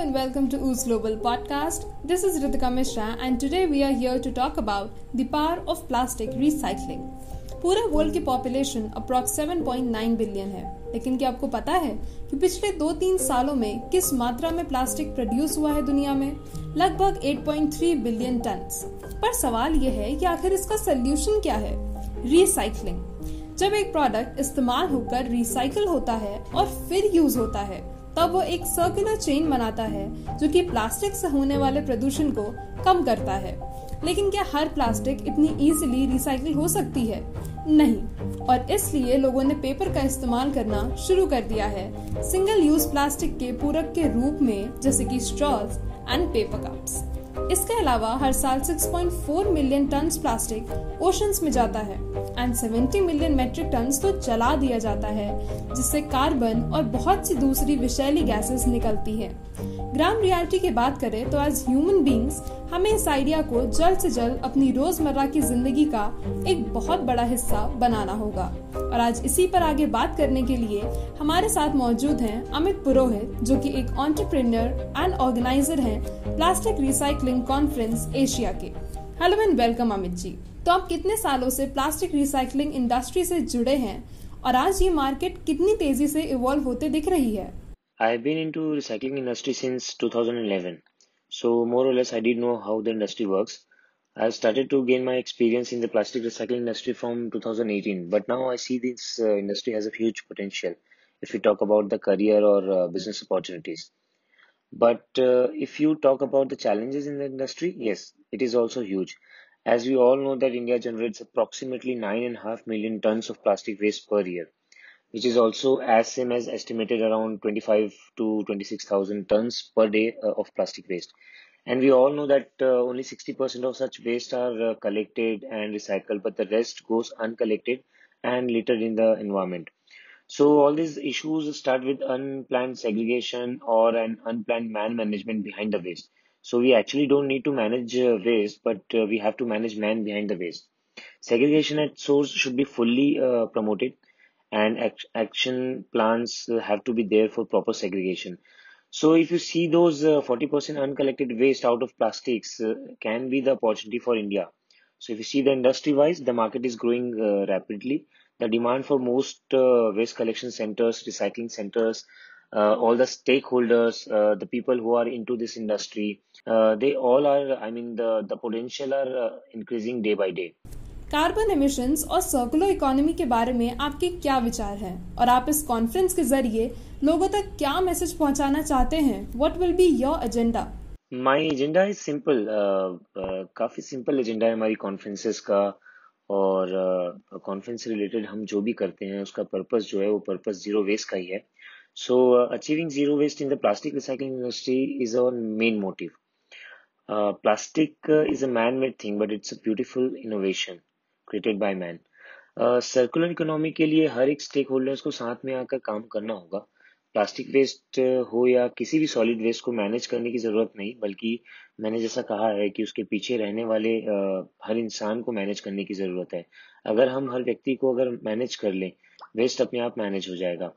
and welcome to Ooze Global Podcast. This is Ritika Mishra, and today we are here to talk about the power of plastic recycling. पूरे world की population approx 7.9 billion है। लेकिन क्या आपको पता है कि पिछले दो तीन सालों में किस मात्रा में प्लास्टिक प्रोड्यूस हुआ है दुनिया में? लगभग 8.3 बिलियन टन पर सवाल यह है कि आखिर इसका सोल्यूशन क्या है? रिसाइकलिंग जब एक प्रोडक्ट इस्तेमाल होकर रिसाइकल होता है और फिर यूज़ होता है तब वो एक सर्कुलर चेन बनाता है, जो कि प्लास्टिक से होने वाले प्रदूषण को कम करता है। लेकिन क्या हर प्लास्टिक इतनी इजीली रिसाइकिल हो सकती है? नहीं। और इसलिए लोगों ने पेपर का इस्तेमाल करना शुरू कर दिया है। सिंगल यूज़ प्लास्टिक के पूरक के रूप में, जैसे कि स्ट्रॉज एंड पेपर कप्स इसके अलावा हर साल 6.4 मिलियन टन प्लास्टिक ओशंस में जाता है एंड 70 मिलियन मेट्रिक टन तो जला दिया जाता है, जिससे कार्बन और बहुत सी दूसरी विषैली गैसेस निकलती है। ग्राम रियलिटी की बात करें तो एज ह्यूमन बींग्स हमें इस आइडिया को जल्द से जल्द अपनी रोज़मर्रा की ज़िंदगी का एक बहुत बड़ा हिस्सा बनाना होगा। और आज इसी पर आगे बात करने के लिए हमारे साथ मौजूद हैं अमित पुरोहित, जो कि एक ऑन्टरप्रेन्योर एंड ऑर्गेनाइजर हैं प्लास्टिक रिसाइकलिंग कॉन्फ्रेंस एशिया के। Hello and welcome Amit ji तो आप कितने सालों से प्लास्टिक रिसाइकलिंग इंडस्ट्री से जुड़े हैं और आज ये मार्केट कितनी तेज़ी से इवॉल्व होते दिख रही है? I've been into recycling industry since 2011. So more or less I did know how the industry works. I started to gain my experience in the plastic recycling industry from 2018, but now I see this uh, industry has a huge potential if we talk about the career or uh, business opportunities. But uh, if you talk about the challenges in the industry, yes, it is also huge. As we all know that India generates approximately nine and a half million tons of plastic waste per year which is also as same as estimated around 25 to 26,000 tons per day uh, of plastic waste. And we all know that uh, only 60% of such waste are uh, collected and recycled, but the rest goes uncollected and littered in the environment. So all these issues start with unplanned segregation or an unplanned man management behind the waste. So we actually don't need to manage uh, waste, but uh, we have to manage man behind the waste. Segregation at source should be fully uh, promoted and act- action plans uh, have to be there for proper segregation. So if you see those uh, 40% uncollected waste out of plastics uh, can be the opportunity for India. So if you see the industry wise, the market is growing uh, rapidly. The demand for most uh, waste collection centers, recycling centers, uh, all the stakeholders, uh, the people who are into this industry, uh, they all are, I mean, the, the potential are uh, increasing day by day. Carbon emissions और circular economy के बारे में आपके क्या विचार हैं? और आप इस कॉन्फ्रेंस के ज़रिए लोगों तक क्या मैसेज पहुंचाना चाहते हैं? What will be your agenda my agenda is simple काफ़ी सिंपल एजेंडा है हमारी कॉन्फ्रेंसेस का। और कॉन्फ्रेंस से रिलेटेड हम जो भी करते हैं, उसका पर्पस जो है, वो पर्पस ज़ीरो वेस्ट का ही है। So achieving zero waste in the plastic recycling industry is our main motive plastic is a man made thing but it's a beautiful innovation created by man circular economy के लिए हर एक stake holders को साथ में आकर काम करना होगा। प्लास्टिक वेस्ट हो या किसी भी सॉलिड वेस्ट को मैनेज करने की ज़रूरत नहीं बल्कि मैंने जैसा कहा है कि उसके पीछे रहने वाले uh, हर इंसान को मैनेज करने की ज़रूरत है। अगर हम हर व्यक्ति को अगर मैनेज कर लें वेस्ट अपने आप मैनेज हो जाएगा।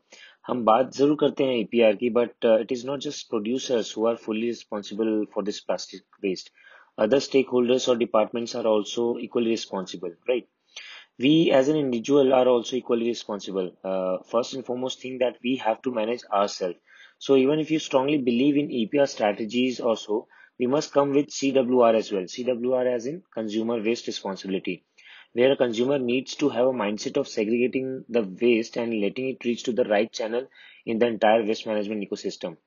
हम बात ज़रूर करते हैं ईपीआर की but it is not just producers who are fully responsible for this plastic waste other stakeholders or departments are also equally responsible, right? We as an individual are also equally responsible. Uh, first and foremost thing that we have to manage ourselves. So even if you strongly believe in EPR strategies also, we must come with CWR as well. CWR as in consumer waste responsibility, where a consumer needs to have a mindset of segregating the waste and letting it reach to the right channel in the entire waste management ecosystem.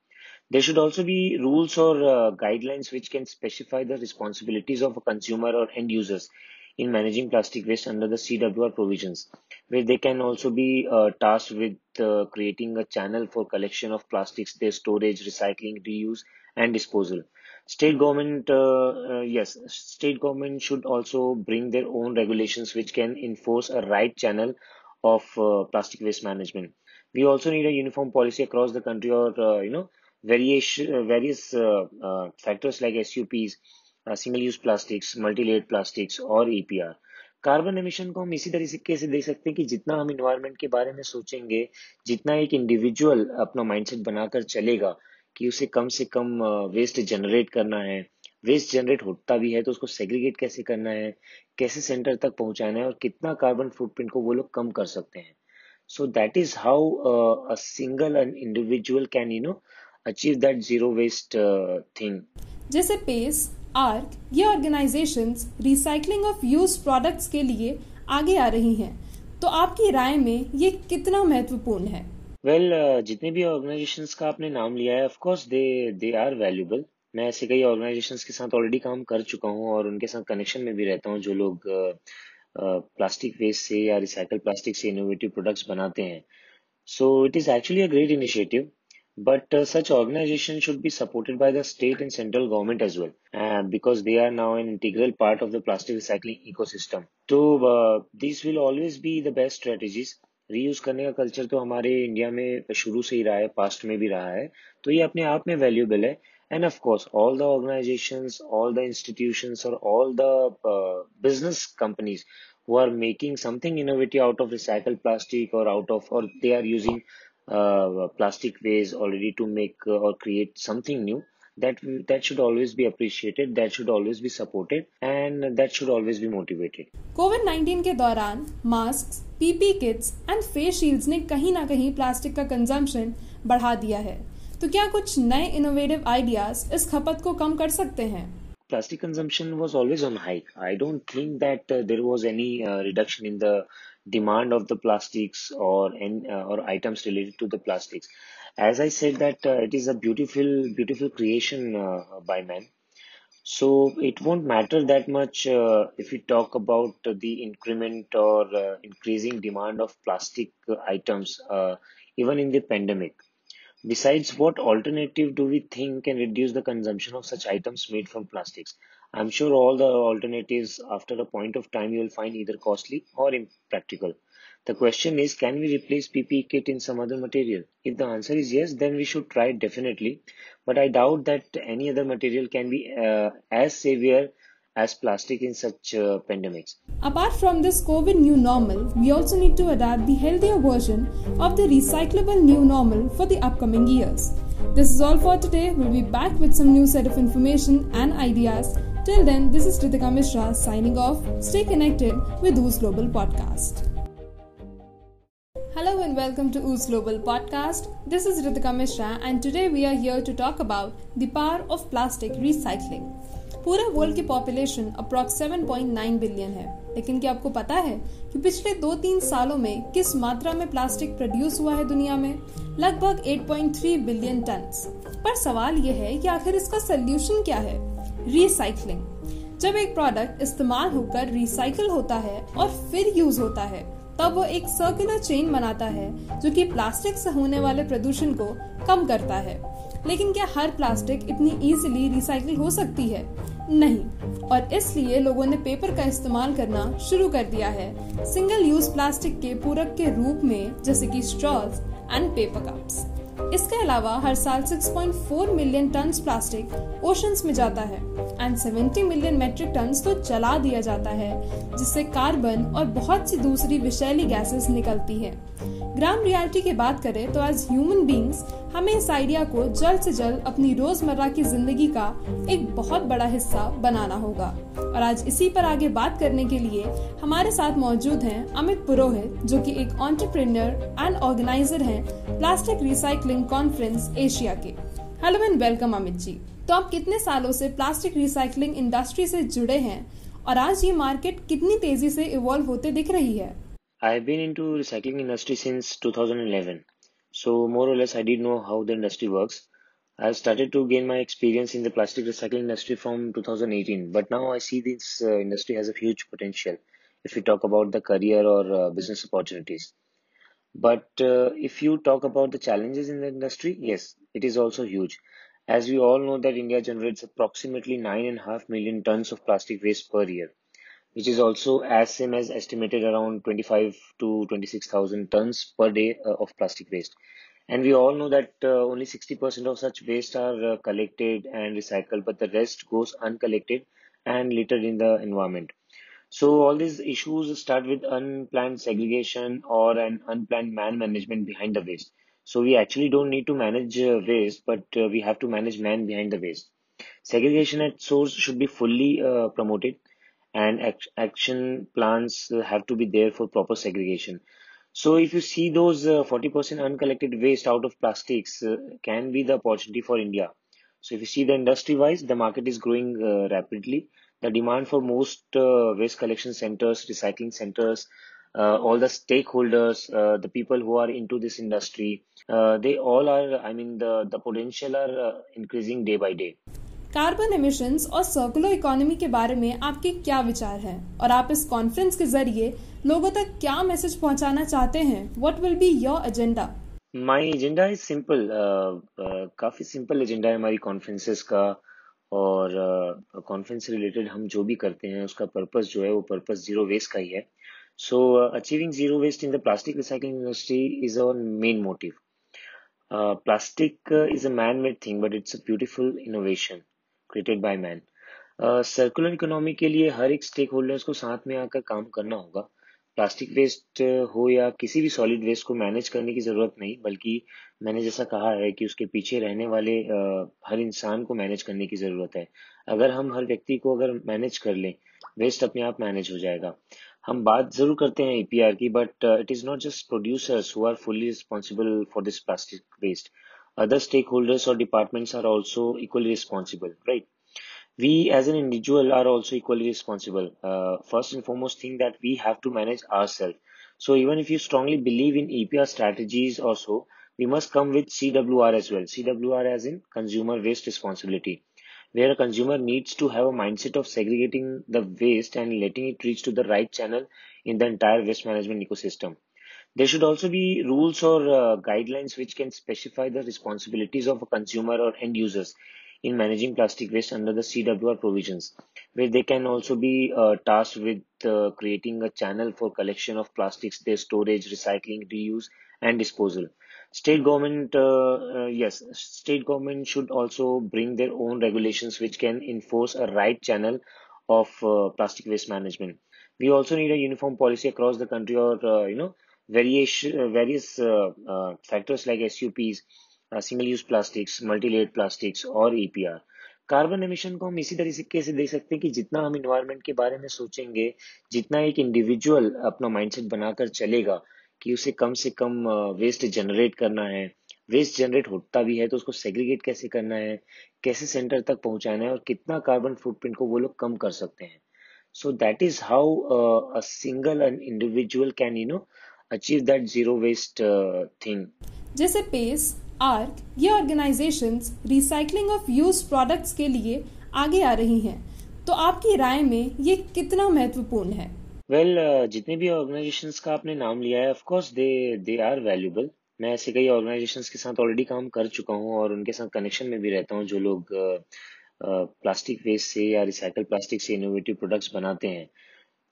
There should also be rules or uh, guidelines which can specify the responsibilities of a consumer or end users in managing plastic waste under the CWR provisions, where they can also be uh, tasked with uh, creating a channel for collection of plastics, their storage, recycling, reuse, and disposal. State government, uh, uh, yes, state government should also bring their own regulations which can enforce a right channel of uh, plastic waste management. We also need a uniform policy across the country, or uh, you know, variation, uh, various uh, uh, factors like SUPs, single use plastics multilayered plastics और EPR carbon emission को हम इसी तरीके से देख सकते हैं कि जितना हम इन्वायरमेंट के बारे में सोचेंगे जितना एक इंडिविजुअल अपना माइंडसेट बनाकर चलेगा कि उसे कम से कम वेस्ट जनरेट करना है। वेस्ट जनरेट होता भी है तो उसको सेग्रीगेट कैसे करना है? कैसे सेंटर तक पहुंचाना है और कितना कार्बन फुटप्रिंट को वो लोग कम कर सकते हैं? So that is how a single individual can you know achieve that zero waste thing जैसे पेस आर्क ये organisations recycling of use products के लिए आगे आ रही हैं। तो आपकी राय में ये कितना महत्वपूर्ण है? वेल well, uh, जितने भी ऑर्गेनाइजेशंस का आपने नाम लिया है of course they they are valuable मैं ऐसे कई ऑर्गेनाइजेशंस के साथ ऑलरेडी काम कर चुका हूँ और उनके साथ कनेक्शन में भी रहता हूँ जो लोग प्लास्टिक uh, वेस्ट uh, से या रिसाइकल प्लास्टिक से इनोवेटिव प्रोडक्ट्स बनाते हैं। So it is actually a great initiative but uh, such organizations should be supported by the state and central government as well uh, because they are now an integral part of the plastic recycling ecosystem so uh, these will always be the best strategies reuse करने का culture तो हमारे India में शुरू से ही रहा है past में भी रहा है तो ये अपने आप में वैल्यूएबल है end of course all the organisations all the institutions और all the business companies who are making something innovative out of recycled plastic or out of or they are using uh, plastic waste already to make uh, or create something new that that should always be appreciated that should always be supported and that should always be motivated COVID 19 के दौरान mask PP kits and face shields ने कहीं ना कहीं plastic का consumption बढ़ा दिया है तो क्या कुछ नए इनोवेटिव आइडियाज़ इस खपत को कम कर सकते हैं plastic consumption was always on hike. I don't think that uh, there was any uh, reduction in the demand of the plastics or uh, or items related to the plastics. as I said that uh, it is a beautiful, beautiful creation uh, by man. So it won't matter that much uh, if we talk about the increment or uh, increasing demand of plastic items, uh, even in the pandemic. Besides, what alternative do we think can reduce the consumption of such items made from plastics? I'm sure all the alternatives after a point of time you will find either costly or impractical. The question is, can we replace PPE kit in some other material? If the answer is yes, then we should try it definitely. But I doubt that any other material can be uh, as severe as plastic in such uh, pandemics. Apart from this COVID new normal, we also need to adapt the healthier version of the recyclable new normal for the upcoming years. This is all for today. We'll be back with some new set of information and ideas. Till then, this is Ritika Mishra signing off. Stay connected with Who's Global Podcast. Hello and welcome to Ooze Global Podcast. This is Ritika Mishra and today we are here to talk about the power of plastic recycling. पूरे world की population approx 7.9 billion है लेकिन क्या आपको पता है कि पिछले दो तीन सालों में किस मात्रा में प्लास्टिक प्रोड्यूस हुआ है दुनिया में लगभग 8.3 बिलियन टन पर सवाल यह है कि आखिर इसका सोल्यूशन क्या है रिसाइकलिंग जब एक प्रोडक्ट इस्तेमाल होकर रिसाइकल होता है और फिर यूज़ होता है, तब वो एक सर्कुलर चेन बनाता है, जो कि प्लास्टिक से होने वाले प्रदूषण को कम करता है। लेकिन क्या हर प्लास्टिक इतनी इजीली रिसाइकिल हो सकती है? नहीं। और इसलिए लोगों ने पेपर का इस्तेमाल करना शुरू कर दिया है। सिंगल यूज़ प्लास्टिक के पूरक के रूप में, जैसे कि स्ट्रॉज एंड पेपर कप्स इसके अलावा हर साल 6.4 मिलियन टन प्लास्टिक ओशंस में जाता है एंड 70 मिलियन मेट्रिक टन तो जला दिया जाता है, जिससे कार्बन और बहुत सी दूसरी विषैली गैसेस निकलती है। ग्राम रियलिटी की बात करें तो एज ह्यूमन बींग्स हमें इस आइडिया को जल्द से जल्द अपनी रोज़मर्रा की ज़िंदगी का एक बहुत बड़ा हिस्सा बनाना होगा। और आज इसी पर आगे बात करने के लिए हमारे साथ मौजूद हैं अमित पुरोहित, जो कि एक ऑन्टरप्रेन्योर एंड ऑर्गेनाइजर हैं प्लास्टिक रिसाइकलिंग कॉन्फ्रेंस एशिया के। Hello and welcome Amit ji तो आप कितने सालों से प्लास्टिक रिसाइकलिंग इंडस्ट्री से जुड़े हैं और आज ये मार्केट कितनी तेज़ी से इवॉल्व होते दिख रही है? I've been into recycling industry since 2011. So more or less I did know how the industry works. I started to gain my experience in the plastic recycling industry from 2018, but now I see this uh, industry has a huge potential if we talk about the career or uh, business opportunities. But uh, if you talk about the challenges in the industry, yes, it is also huge. As we all know that India generates approximately 9.5 million tons of plastic waste per year which is also as same as estimated around 25 to 26,000 tons per day uh, of plastic waste. And we all know that uh, only 60% of such waste are uh, collected and recycled, but the rest goes uncollected and littered in the environment. So all these issues start with unplanned segregation or an unplanned man management behind the waste. So we actually don't need to manage uh, waste, but uh, we have to manage man behind the waste. Segregation at source should be fully uh, promoted, and act- action plans uh, have to be there for proper segregation. So if you see those uh, 40% uncollected waste out of plastics uh, can be the opportunity for India. So if you see the industry wise, the market is growing uh, rapidly. The demand for most uh, waste collection centers, recycling centers, uh, all the stakeholders, uh, the people who are into this industry, uh, they all are, I mean, the, the potential are uh, increasing day by day. Carbon emissions और circular economy के बारे में आपके क्या विचार हैं? और आप इस कॉन्फ्रेंस के ज़रिए लोगों तक क्या मैसेज पहुंचाना चाहते हैं? What will be your agenda my agenda is simple काफ़ी सिंपल एजेंडा है हमारी कॉन्फ्रेंसेस का। और कॉन्फ्रेंस से रिलेटेड हम जो भी करते हैं, उसका पर्पस जो है, वो पर्पस ज़ीरो वेस्ट का ही है। So achieving zero waste in the plastic recycling industry is our main motive plastic is a man made thing but it's a beautiful innovation created by man circular economy के लिए हर एक stake holders को साथ में आकर काम करना होगा। प्लास्टिक वेस्ट हो या किसी भी सॉलिड वेस्ट को मैनेज करने की ज़रूरत नहीं बल्कि मैंने जैसा कहा है कि उसके पीछे रहने वाले uh, हर इंसान को मैनेज करने की ज़रूरत है। अगर हम हर व्यक्ति को अगर मैनेज कर लें वेस्ट अपने आप मैनेज हो जाएगा। हम बात ज़रूर करते हैं ईपीआर की but it is not just producers who are fully responsible for this plastic waste other stakeholders or departments are also equally responsible right? We as an individual are also equally responsible. Uh, first and foremost thing that we have to manage ourselves. So even if you strongly believe in epr strategies also we must come with cwr as well. Cwr as in consumer waste responsibility where a consumer needs to have a mindset of segregating the waste and letting it reach to the right channel in the entire waste management ecosystem there should also be rules or uh, guidelines which can specify the responsibilities of a consumer or end users in managing plastic waste under the CWR provisions, where they can also be uh, tasked with uh, creating a channel for collection of plastics, their storage, recycling, reuse, and disposal. State government, uh, uh, yes, state government should also bring their own regulations which can enforce a right channel of uh, plastic waste management. We also need a uniform policy across the country, or uh, you know, variation, various uh, uh, factors like SUPs, single use plastics multilayered plastics और EPR carbon emission को हम इसी तरीके से देख सकते हैं कि जितना हम इन्वायरमेंट के बारे में सोचेंगे जितना एक इंडिविजुअल अपना माइंडसेट बनाकर चलेगा कि उसे कम से कम वेस्ट जनरेट करना है। वेस्ट जनरेट होता भी है तो उसको सेग्रीगेट कैसे करना है? कैसे सेंटर तक पहुंचाना है और कितना कार्बन फुटप्रिंट को वो लोग कम कर सकते हैं? So that is how a single and individual can you know achieve that zero waste thing जैसे पेस आर्क ये organisations recycling of use products के लिए आगे आ रही हैं। तो आपकी राय में ये कितना महत्वपूर्ण है? वेल well, uh, जितने भी ऑर्गेनाइजेशंस का आपने नाम लिया है of course they they are valuable मैं ऐसे कई ऑर्गेनाइजेशंस के साथ ऑलरेडी काम कर चुका हूँ और उनके साथ कनेक्शन में भी रहता हूँ जो लोग प्लास्टिक uh, वेस्ट uh, से या रिसाइकल प्लास्टिक से इनोवेटिव प्रोडक्ट्स बनाते हैं।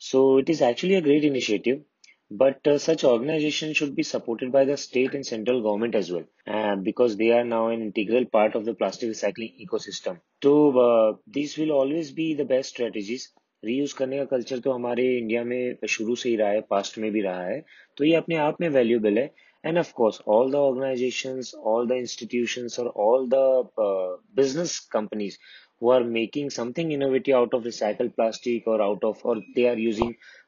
So it is actually a great initiative But uh, such organizations should be supported by the state and central government as well, uh, because they are now an integral part of the plastic recycling ecosystem. So uh, these will always be the best strategies. Reuse करने का culture तो हमारे India में शुरू से ही रहा है past में भी रहा है तो ये अपने आप में वैल्यूबल है and of course all the organizations all the institutions or all the uh, business companies who are making something innovative out of recycled plastic or out of or they are using uh,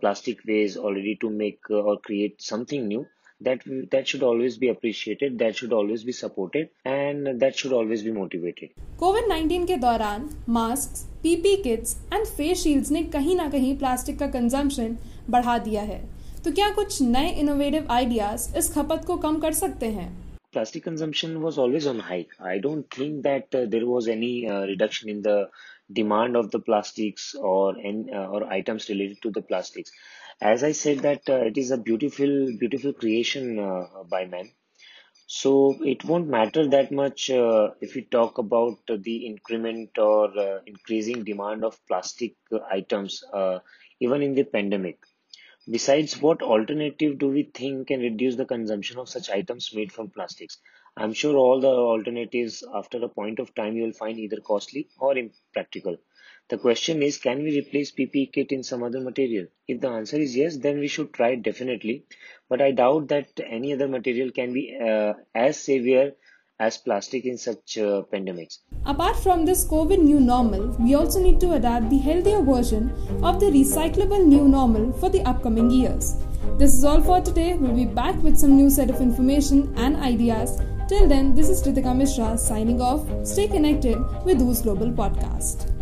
plastic waste already to make uh, or create something new that that should always be appreciated that should always be supported and that should always be motivated COVID 19 के दौरान mask PP kits and face shields ने कहीं ना कहीं plastic का consumption बढ़ा दिया है तो क्या कुछ नए इनोवेटिव आइडियाज इस खपत को कम कर सकते हैं plastic consumption was always on hike. I don't think that uh, there was any uh, reduction in the demand of the plastics or uh, or items related to the plastics. As i said that uh, it is a beautiful beautiful creation uh, by man. So it won't matter that much uh, if we talk about the increment or uh, increasing demand of plastic items uh, even in the pandemic. Besides what alternative do we think can reduce the consumption of such items made from plastics I'm sure all the alternatives after a point of time you will find either costly or impractical. The question is, can we replace PPE kit in some other material? If the answer is yes, then we should try it definitely. But I doubt that any other material can be uh, as severe as plastic in such uh, pandemics. Apart from this COVID new normal, we also need to adapt the healthier version of the recyclable new normal for the upcoming years. This is all for today. We'll be back with some new set of information and ideas. Till then, this is Ritika Mishra signing off. Stay connected with Who's Global Podcast.